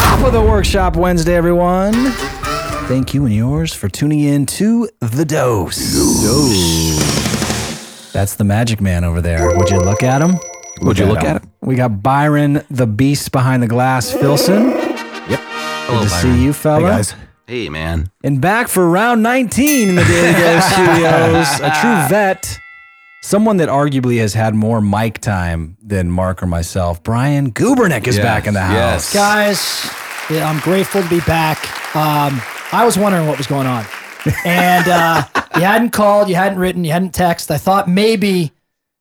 Top of the workshop Wednesday, everyone. Thank you and yours for tuning in to the dose. That's the magic man over there. Would you look at him? Would you look at him? We got Byron, the beast behind the glass, Filson. Yep. Good to see you, fella. Hey guys. Hey man. And back for round 19 in the Daily Dose Studios, a true vet, someone that arguably has had more mic time than Mark or myself. Brian Gubernick is Yes, back in the house. yes. Guys, yeah, I'm grateful to be back. Um, I was wondering what was going on. And uh, you hadn't called, you hadn't written, you hadn't texted. I thought maybe,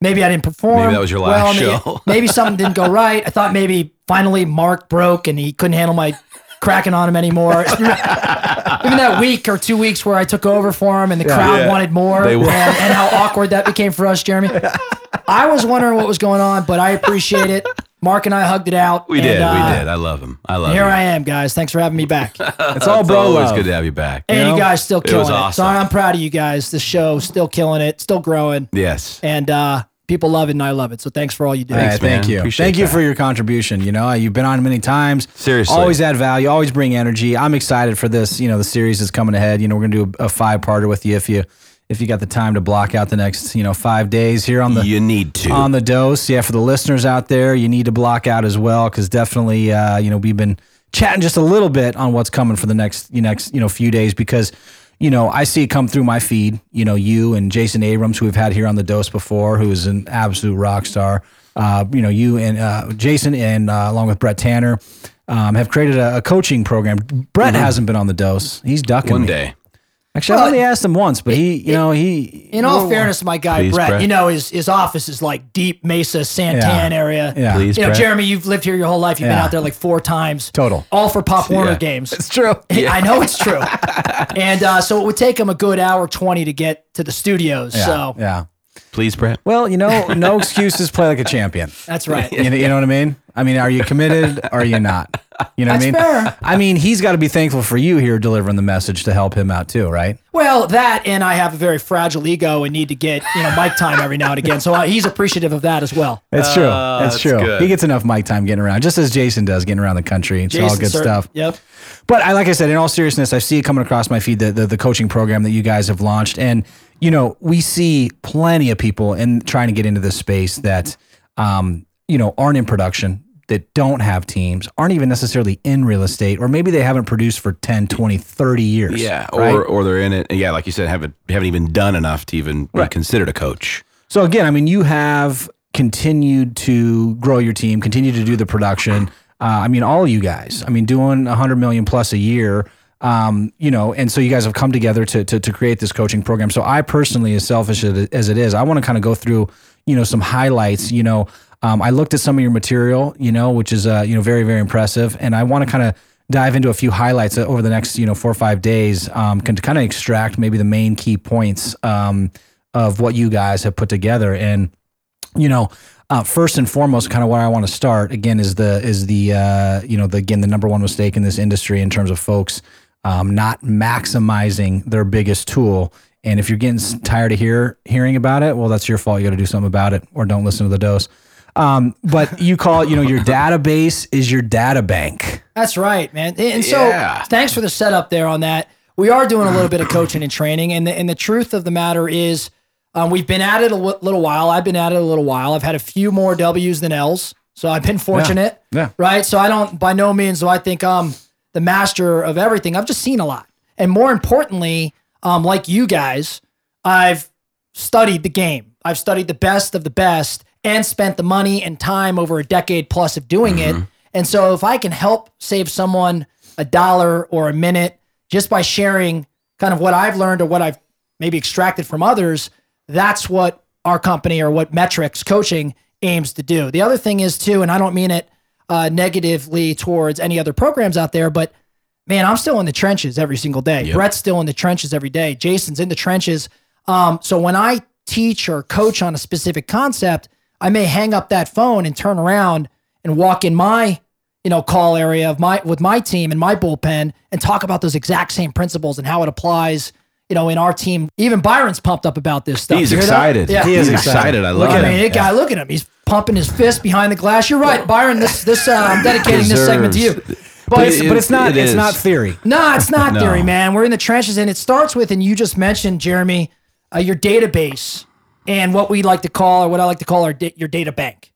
maybe I didn't perform. Maybe that was your last maybe, show. maybe something didn't go right. I thought maybe finally Mark broke and he couldn't handle my cracking on him anymore. Even that week or two weeks where I took over for him and the crowd Yeah. wanted more They and, and how awkward that became for us, Jeremy. I was wondering what was going on, but I appreciate it. Mark and I hugged it out. We and, did. uh, we did. I love him. I love Here him. Here I am, guys. Thanks for having me back. It's all It's bro always love. good to have you back. And know? you guys still It was killing it. awesome. So I'm proud of you guys. The show still killing it, still growing, Yes. and uh, people love it, and I love it. So thanks for all you do. Hey, Thanks, thank man. you. Appreciate thank you that. for your contribution. You know, you've been on many times. Seriously. Always add value, always bring energy. I'm excited for this. You know, the series is coming ahead. You know, we're going to do a, a five parter with you if you if you got the time to block out the next, you know, 5 days here on the You need to. on the dose. Yeah, for the listeners out there, you need to block out as well cuz definitely uh, you know, we've been chatting just a little bit on what's coming for the next you next, you know, few days because you know, I see it come through my feed. You know, you and Jason Abrams, who we've had here on the dose before, who is an absolute rock star. Uh, you know, you and uh, Jason, and uh, along with Brett Tanner, um, have created a, a coaching program. Brett hasn't been on the dose. He's ducking One me. day. Actually, I only asked him once, but he, you know, he. In all fairness, my guy Please, Brett, Brett. you know his his office is like deep Mesa, Santan Yeah. area. Yeah. Please, You know, Brett. Jeremy, you've lived here your whole life. You've been out there like four times. Total. All for Pop Warner Yeah. games. It's true. I know it's true. and uh, so it would take him a good hour 20 to get to the studios. Yeah, So yeah. Please, Brett. Well, you know, no excuses. Play like a champion. that's right. You know, you know what I mean? I mean, are you committed? or Are you not? You know what I mean? Fair. I mean, he's got to be thankful for you here delivering the message to help him out too, right? Well, that and I have a very fragile ego and need to get you know mic time every now and again. So uh, he's appreciative of that as well. It's true. Uh, It's that's true. good. He gets enough mic time getting around, just as Jason does getting around the country. It's all good sir. stuff. Yep. But I, like I said, in all seriousness, I see it coming across my feed the, the the coaching program that you guys have launched, and you know we see plenty of people in trying to get into this space that um, you know aren't in production, that don't have teams, aren't even necessarily in real estate, or maybe they haven't produced for 10, 20, 30 years. Yeah. right? Or or they're in it. Yeah, like you said, haven't haven't even done enough to even be considered a coach. So again, I mean, you have continued to grow your team, continue to do the production. Uh, I mean, all you guys. I mean, doing a hundred million plus a year. Um, you know, and so you guys have come together to, to to create this coaching program. So I personally, as selfish as it is, I want to kind of go through, you know, some highlights. You know, um, I looked at some of your material, you know, which is uh, you know very very impressive, and I want to kind of dive into a few highlights over the next you know four or five days, um, can kind of extract maybe the main key points um, of what you guys have put together. And you know uh, first and foremost kind of where i want to start again is the is the uh, you know the again the number one mistake in this industry in terms of folks um, not maximizing their biggest tool. And if you're getting tired of hear, hearing about it well that's your fault. You got to do something about it or don't listen to the dose um, but you call it you know your database is your data bank That's right, man. And and so Yeah. thanks for the setup there on that. We are doing a little bit of coaching and training, and the, and the truth of the matter is, um, we've been at it a w- little while. I've been at it a little while. I've had a few more W's than L's, so I've been fortunate. Yeah. Right. So I don't, by no means, do I think I'm the master of everything. I've just seen a lot, and more importantly, um, like you guys, I've studied the game. I've studied the best of the best and spent the money and time over a decade plus of doing it. And so if I can help save someone a dollar or a minute just by sharing kind of what I've learned or what I've maybe extracted from others, that's what our company or what Metrics Coaching aims to do. The other thing is too, and I don't mean it uh, negatively towards any other programs out there, but man, I'm still in the trenches every single day. Brett's still in the trenches every day. Jason's in the trenches. Um, so when I teach or coach on a specific concept, I may hang up that phone and turn around and walk in my, you know, call area of my with my team and my bullpen and talk about those exact same principles and how it applies, you know, in our team. Even Byron's pumped up about this stuff. He's You hear that? excited. Yeah. He is excited. I Look love at it. mean, that guy, look at him. He's pumping his fist behind the glass. You're right, Byron. This this uh, I'm dedicating this segment to you. Deserves- But, it's, it- but it's not it it's not theory. No, it's not No. theory, man. We're in the trenches, and it starts with, and you just mentioned, Jeremy, uh, your database and what we like to call, or what I like to call our da- your data bank.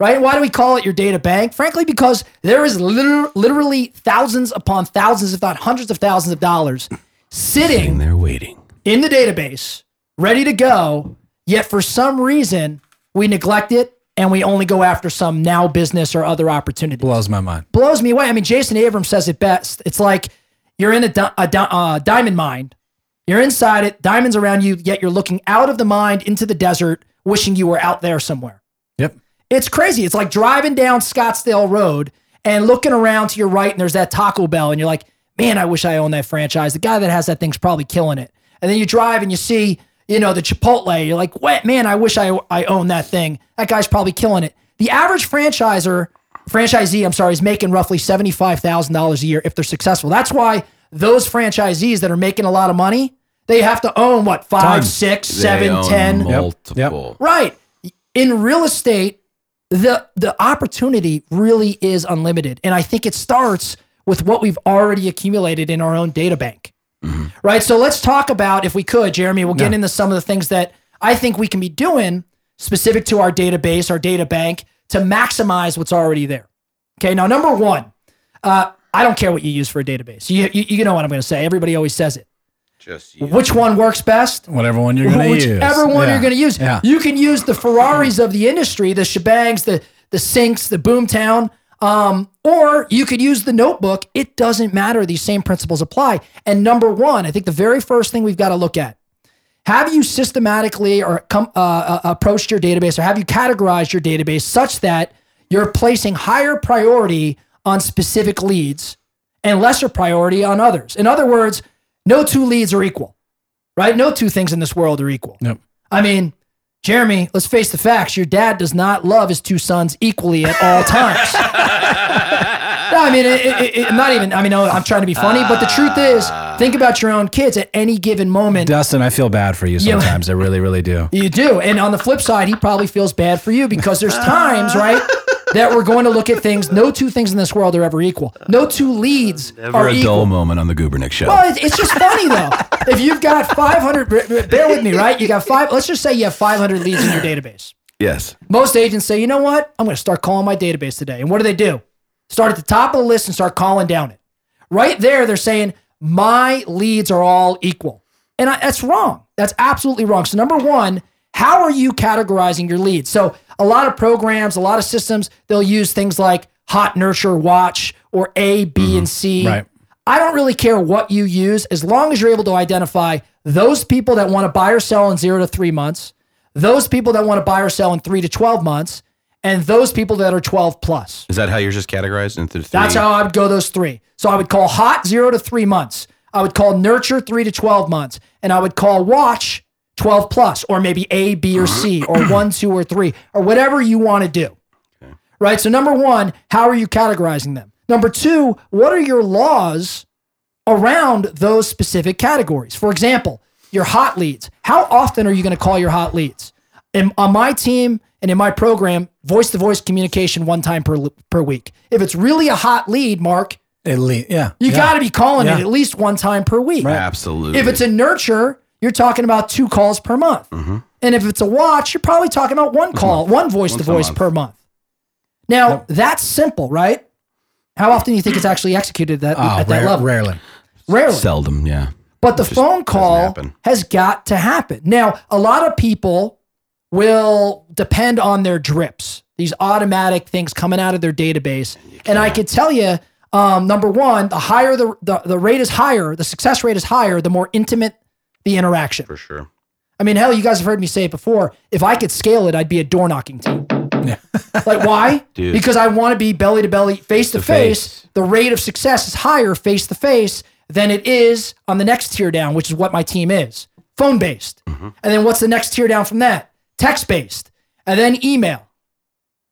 Right? Why do we call it your data bank? Frankly, because there is liter- literally thousands upon thousands, if not hundreds of thousands of dollars sitting Sitting there waiting. in the database, ready to go. Yet for some reason, we neglect it and we only go after some now business or other opportunity. Blows my mind. blows me away. I mean, Jason Abrams says it best. It's like you're in a, di- a di- uh, diamond mine. You're inside it, diamonds around you, yet you're looking out of the mind into the desert, wishing you were out there somewhere. Yep. It's crazy. It's like driving down Scottsdale Road and looking around to your right, and there's that Taco Bell, and you're like, man, I wish I owned that franchise. The guy that has that thing's probably killing it. And then you drive and you see, you know, the Chipotle. You're like, what, man, I wish I I owned that thing. That guy's probably killing it. The average franchiser, franchisee, I'm sorry, is making roughly seventy-five thousand dollars a year if they're successful. That's why those franchisees that are making a lot of money, they have to own what five, Ton. six, They seven, own ten. Multiple. Right. In real estate, the the opportunity really is unlimited. And I think it starts with what we've already accumulated in our own data bank. Right. So let's talk about, if we could, Jeremy, we'll get into some of the things that I think we can be doing specific to our database, our data bank, to maximize what's already there. Okay. Now, number one, uh, I don't care what you use for a database. You, you, you know what I'm going to say. Everybody always says it. Just Which one works best? Whatever one you're going to use. Whichever one Yeah. you're going to use. Yeah. You can use the Ferraris of the industry, the shebangs, the the sinks, the boomtown, um, or you could use the notebook. It doesn't matter. These same principles apply. And number one, I think the very first thing we've got to look at: have you systematically or come uh, uh, approached your database, or have you categorized your database such that you're placing higher priority on specific leads and lesser priority on others? In other words, no two leads are equal right? No two things in this world are equal. Yep. I mean, Jeremy, let's face the facts. Your dad does not love his two sons equally at all times. no, I mean, it, it, it, not even, I mean, no, I'm trying to be funny, but the truth is, ah. think about your own kids at any given moment. Dustin, I feel bad for you Yeah. sometimes. I really, really do. You do. And on the flip side, he probably feels bad for you because there's times, right, that we're going to look at things. No two things in this world are ever equal. No two leads Never are a equal. dull moment on the Gubernick show. Well, it's, it's just funny though. if you've got 500, b- b- bear with me, right? You got five. Let's just say you have 500 leads in your database. yes. Most agents say, you know what? I'm going to start calling my database today. And what do they do? Start at the top of the list and start calling down it. Right there, they're saying my leads are all equal, and I, that's wrong. That's absolutely wrong. So number one, how are you categorizing your leads? So a lot of programs, a lot of systems, they'll use things like Hot Nurture Watch or A, B, and mm-hmm. C. Right. I don't really care what you use as long as you're able to identify those people that want to buy or sell in zero to three months, those people that want to buy or sell in three to 12 months, and those people that are 12 plus. Is that how you're just categorized into three? That's how I would go those three. So I would call hot zero to three months. I would call nurture three to 12 months. And I would call watch 12 plus, or maybe A, B, or C, uh-huh. or one, two, or three, or whatever you want to do. Right. So, number one, how are you categorizing them? Number two, what are your laws around those specific categories? For example, your hot leads. How often are you going to call your hot leads? In, on my team and in my program, voice to voice communication one time per, per week. If it's really a hot lead, Mark, At least, yeah. you yeah. got to be calling Yeah. it at least one time per week. Absolutely. If it's a nurture, you're talking about two calls per month. Mm-hmm. And if it's a watch, you're probably talking about one mm-hmm. call, one voice to Once a voice per month. Now, that's simple, right? How often do you think it's actually executed that, Oh, at that level? rarely. Rarely. seldom, yeah. But the phone call has got to happen. Now, a lot of people will depend on their drips, these automatic things coming out of their database. And I could tell you, um, number one, the higher the, the the rate is higher, the success rate is higher, the more intimate the interaction. For sure. I mean, hell, you guys have heard me say it before. If I could scale it, I'd be a door knocking team. like why? Dude. Because I want to be belly to belly, face to face. face. The rate of success is higher face to face than it is on the next tier down, which is what my team is. Phone based. Mm-hmm. And then what's the next tier down from that? Text based. And then email.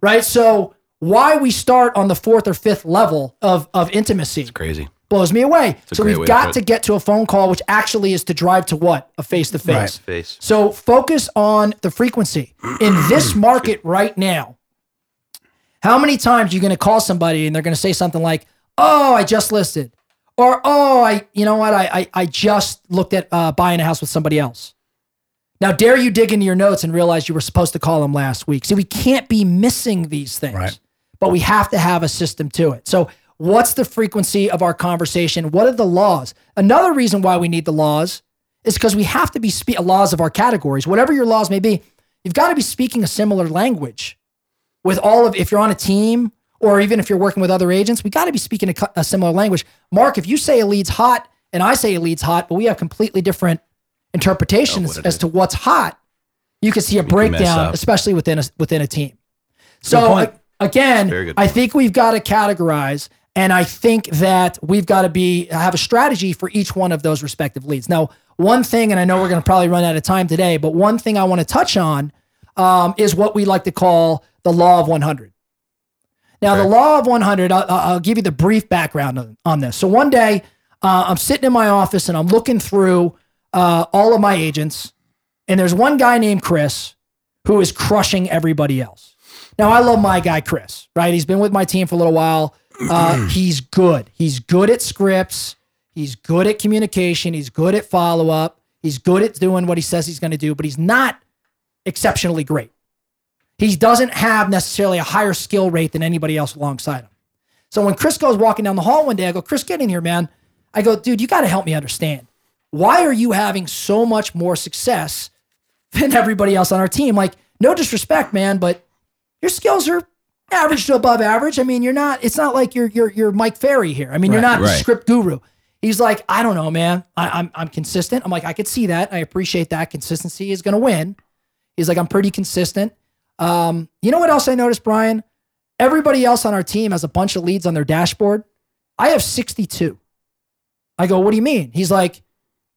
Right? So why we start on the fourth or fifth level of of intimacy It's Crazy. blows me away. So we've way to got to get to a phone call, which actually is to drive to what? A face to face. Face. So focus on the frequency. In this market right now, how many times are you going to call somebody and they're going to say something like, "Oh, I just listed," or "Oh, I, you know what? I I, I just looked at uh, buying a house with somebody else." Now, dare you dig into your notes and realize you were supposed to call them last week? See, we can't be missing these things, Right. but we have to have a system to it. So, what's the frequency of our conversation? What are the laws? Another reason why we need the laws is because we have to be spe- laws of our categories, whatever your laws may be. You've got to be speaking a similar language with all of. If you're on a team or even if you're working with other agents, we got to be speaking a, a similar language. Mark, if you say a lead's hot and I say a lead's hot, but we have completely different interpretations what as is. to what's hot, you can see a mess breakdown, especially within a within a team. So a- again, I think we've got to categorize, and I think that we've got to be have a strategy for each one of those respective leads. Now, one thing, and I know we're going to probably run out of time today, but one thing I want to touch on um, is what we like to call the law of 100. Now, the law of 100, I'll, I'll give you the brief background on, on this. So, one day, uh, I'm sitting in my office and I'm looking through uh, all of my agents, and there's one guy named Chris who is crushing everybody else. Now, I love my guy, Chris, right? He's been with my team for a little while. Uh, he's good. He's good at scripts. He's good at communication. He's good at follow up. He's good at doing what he says he's going to do, but he's not exceptionally great. He doesn't have necessarily a higher skill rate than anybody else alongside him. So when Chris goes walking down the hall one day, I go, Chris, get in here, man. I go, dude, you got to help me understand. Why are you having so much more success than everybody else on our team? Like, no disrespect, man, but your skills are average to above average. I mean, you're not, it's not like you're you're you're Mike Ferry here. I mean, you're not the right. script guru. He's like, I don't know, man. I, I'm I'm consistent. I'm like, I could see that. I appreciate that. Consistency is gonna win. He's like, I'm pretty consistent. Um, you know what else I noticed, Brian? Everybody else on our team has a bunch of leads on their dashboard. I have 62. I go, what do you mean? He's like,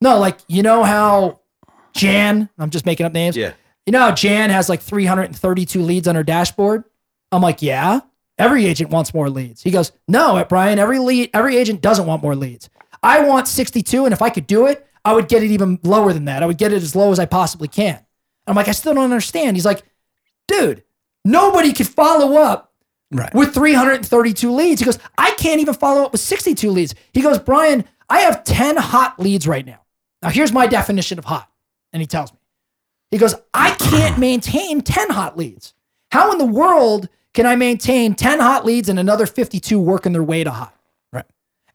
no, like, you know how Jan, I'm just making up names. Yeah. You know how Jan has like 332 leads on her dashboard? I'm like, yeah. Every agent wants more leads. He goes, no, Brian, every lead, every agent doesn't want more leads. I want 62, and if I could do it, I would get it even lower than that. I would get it as low as I possibly can. I'm like, I still don't understand. He's like, dude, nobody could follow up Right. with 332 leads. He goes, I can't even follow up with 62 leads. He goes, Brian, I have 10 hot leads right now. Now, here's my definition of hot. And he tells me, he goes, I can't maintain 10 hot leads. How in the world can I maintain 10 hot leads and another 52 working their way to hot? Right.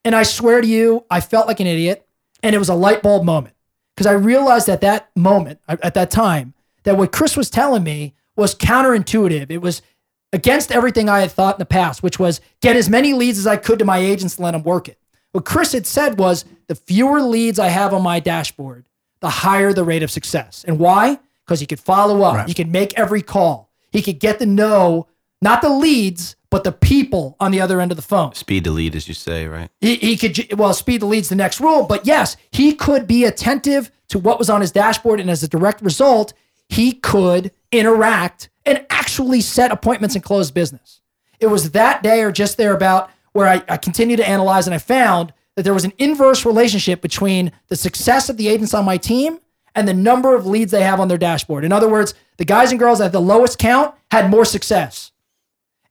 And I swear to you, I felt like an idiot. And it was a light bulb moment because I realized at that moment, at that time, that what Chris was telling me was counterintuitive. It was against everything I had thought in the past, which was get as many leads as I could to my agents and let them work it. What Chris had said was the fewer leads I have on my dashboard, the higher the rate of success. And why? Because he could follow up, Right. he could make every call, he could get to know not the leads, but the people on the other end of the phone. Speed to lead, as you say, right? He, he could, well, speed the leads the next rule, but yes, he could be attentive to what was on his dashboard. And as a direct result, he could interact and actually set appointments and close business. It was that day or just thereabout where I, I continued to analyze and I found that there was an inverse relationship between the success of the agents on my team and the number of leads they have on their dashboard. In other words, the guys and girls at the lowest count had more success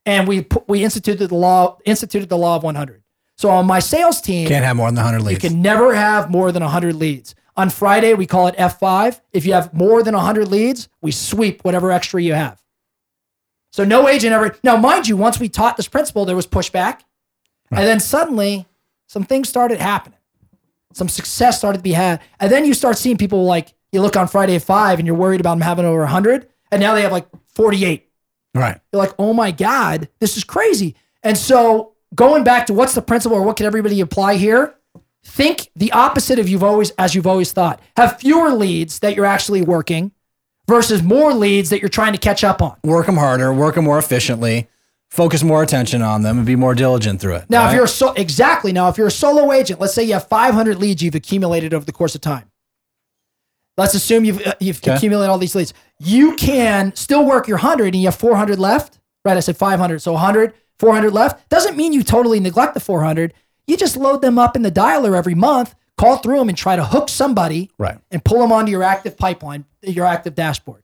and we put, we instituted the law instituted the law of 100. So on my sales team, Can't have more than 100 leads. you can never have more than 100 leads. On Friday, we call it F5. If you have more than 100 leads, we sweep whatever extra you have. So no agent ever. Now, mind you, once we taught this principle, there was pushback. And then suddenly, some things started happening. Some success started to be had. And then you start seeing people like, you look on Friday at 5 and you're worried about them having over 100. And now they have like 48. right. You're like, oh my God, this is crazy. And so going back to what's the principle or what can everybody apply here? Think the opposite of you've always as you've always thought. Have fewer leads that you're actually working versus more leads that you're trying to catch up on. Work them harder, work them more efficiently, focus more attention on them, and be more diligent through it. Now, right? if you're a so exactly now, if you're a solo agent, let's say you have 500 leads you've accumulated over the course of time. Let's assume you've uh, you've Okay. accumulated all these leads. You can still work your 100 and you have 400 left. Right? I said 500, so 100, 400 left. Doesn't mean you totally neglect the 400. You just load them up in the dialer every month, call through them, and try to hook somebody Right. and pull them onto your active pipeline, your active dashboard.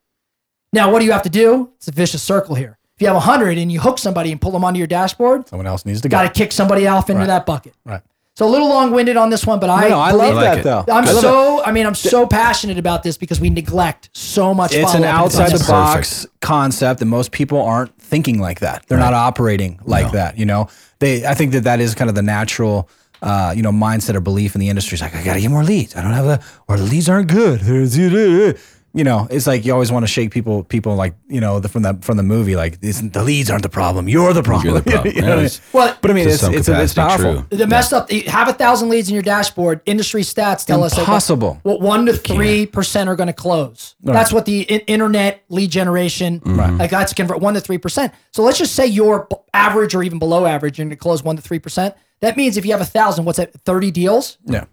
Now, what do you have to do? It's a vicious circle here. If you have 100 and you hook somebody and pull them onto your dashboard, Someone else needs to go. got to kick somebody off into Right. that bucket. Right. So a little long-winded on this one, but I No, I love like that it. though. I'm I love so I mean I'm so passionate about this because we neglect so much. it's an outside the business. box concept and most people aren't thinking like that they're not operating like that you know they i think that that is kind of the natural uh, you know mindset or belief in the industry is like i gotta get more leads i don't have the or the leads aren't good you know it's like you always want to shake people people like you know the, from the from the movie like the leads aren't the problem you're the problem, You're the problem. You know what I mean? Well, but i mean it's it's, it's capacity, powerful true. The messed up. Have a thousand leads in your dashboard. Industry stats tell us that Impossible. what one to three percent are going to close. That's what the i- internet lead generation. Mm-hmm. Like that's convert one to three percent. So let's just say you're b- average or even below average and to close one to three percent. That means if you have a thousand, what's that? Thirty deals. yeah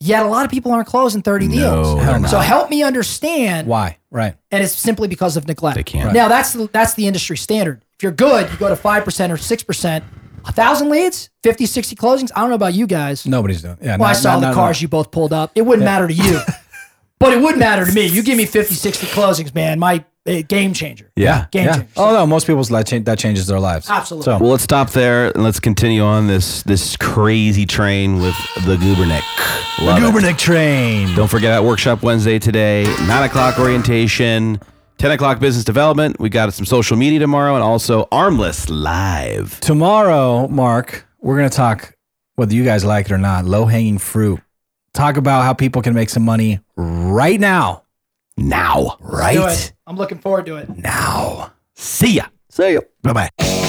Yet a lot of people aren't closing thirty deals. they're So help me understand why right and it's simply because of neglect. They can't. Now that's the, that's the industry standard. If you're good, you go to five percent or six percent. A thousand leads, 50, 60 closings. I don't know about you guys. nobody's doing yeah Well, I not- saw not- the not- cars you both pulled up. It wouldn't matter to you, but it would matter to me. You give me 50, 60 closings, man. My game changer. Yeah. Game yeah. changer. Oh no, most people's that, cha- that changes their lives. Absolutely. So Well, let's stop there and let's continue on this this crazy train with the Gubernick. Love it. Gubernick train. Don't forget that workshop Wednesday today, nine o'clock orientation, ten o'clock business development. We got some social media tomorrow, and also ARMLS live. Tomorrow, Mark, we're gonna talk whether you guys like it or not. Low hanging fruit. Talk about how people can make some money right now. Now, Do Right it. I'm looking forward to it. now. see ya. See ya. Bye bye.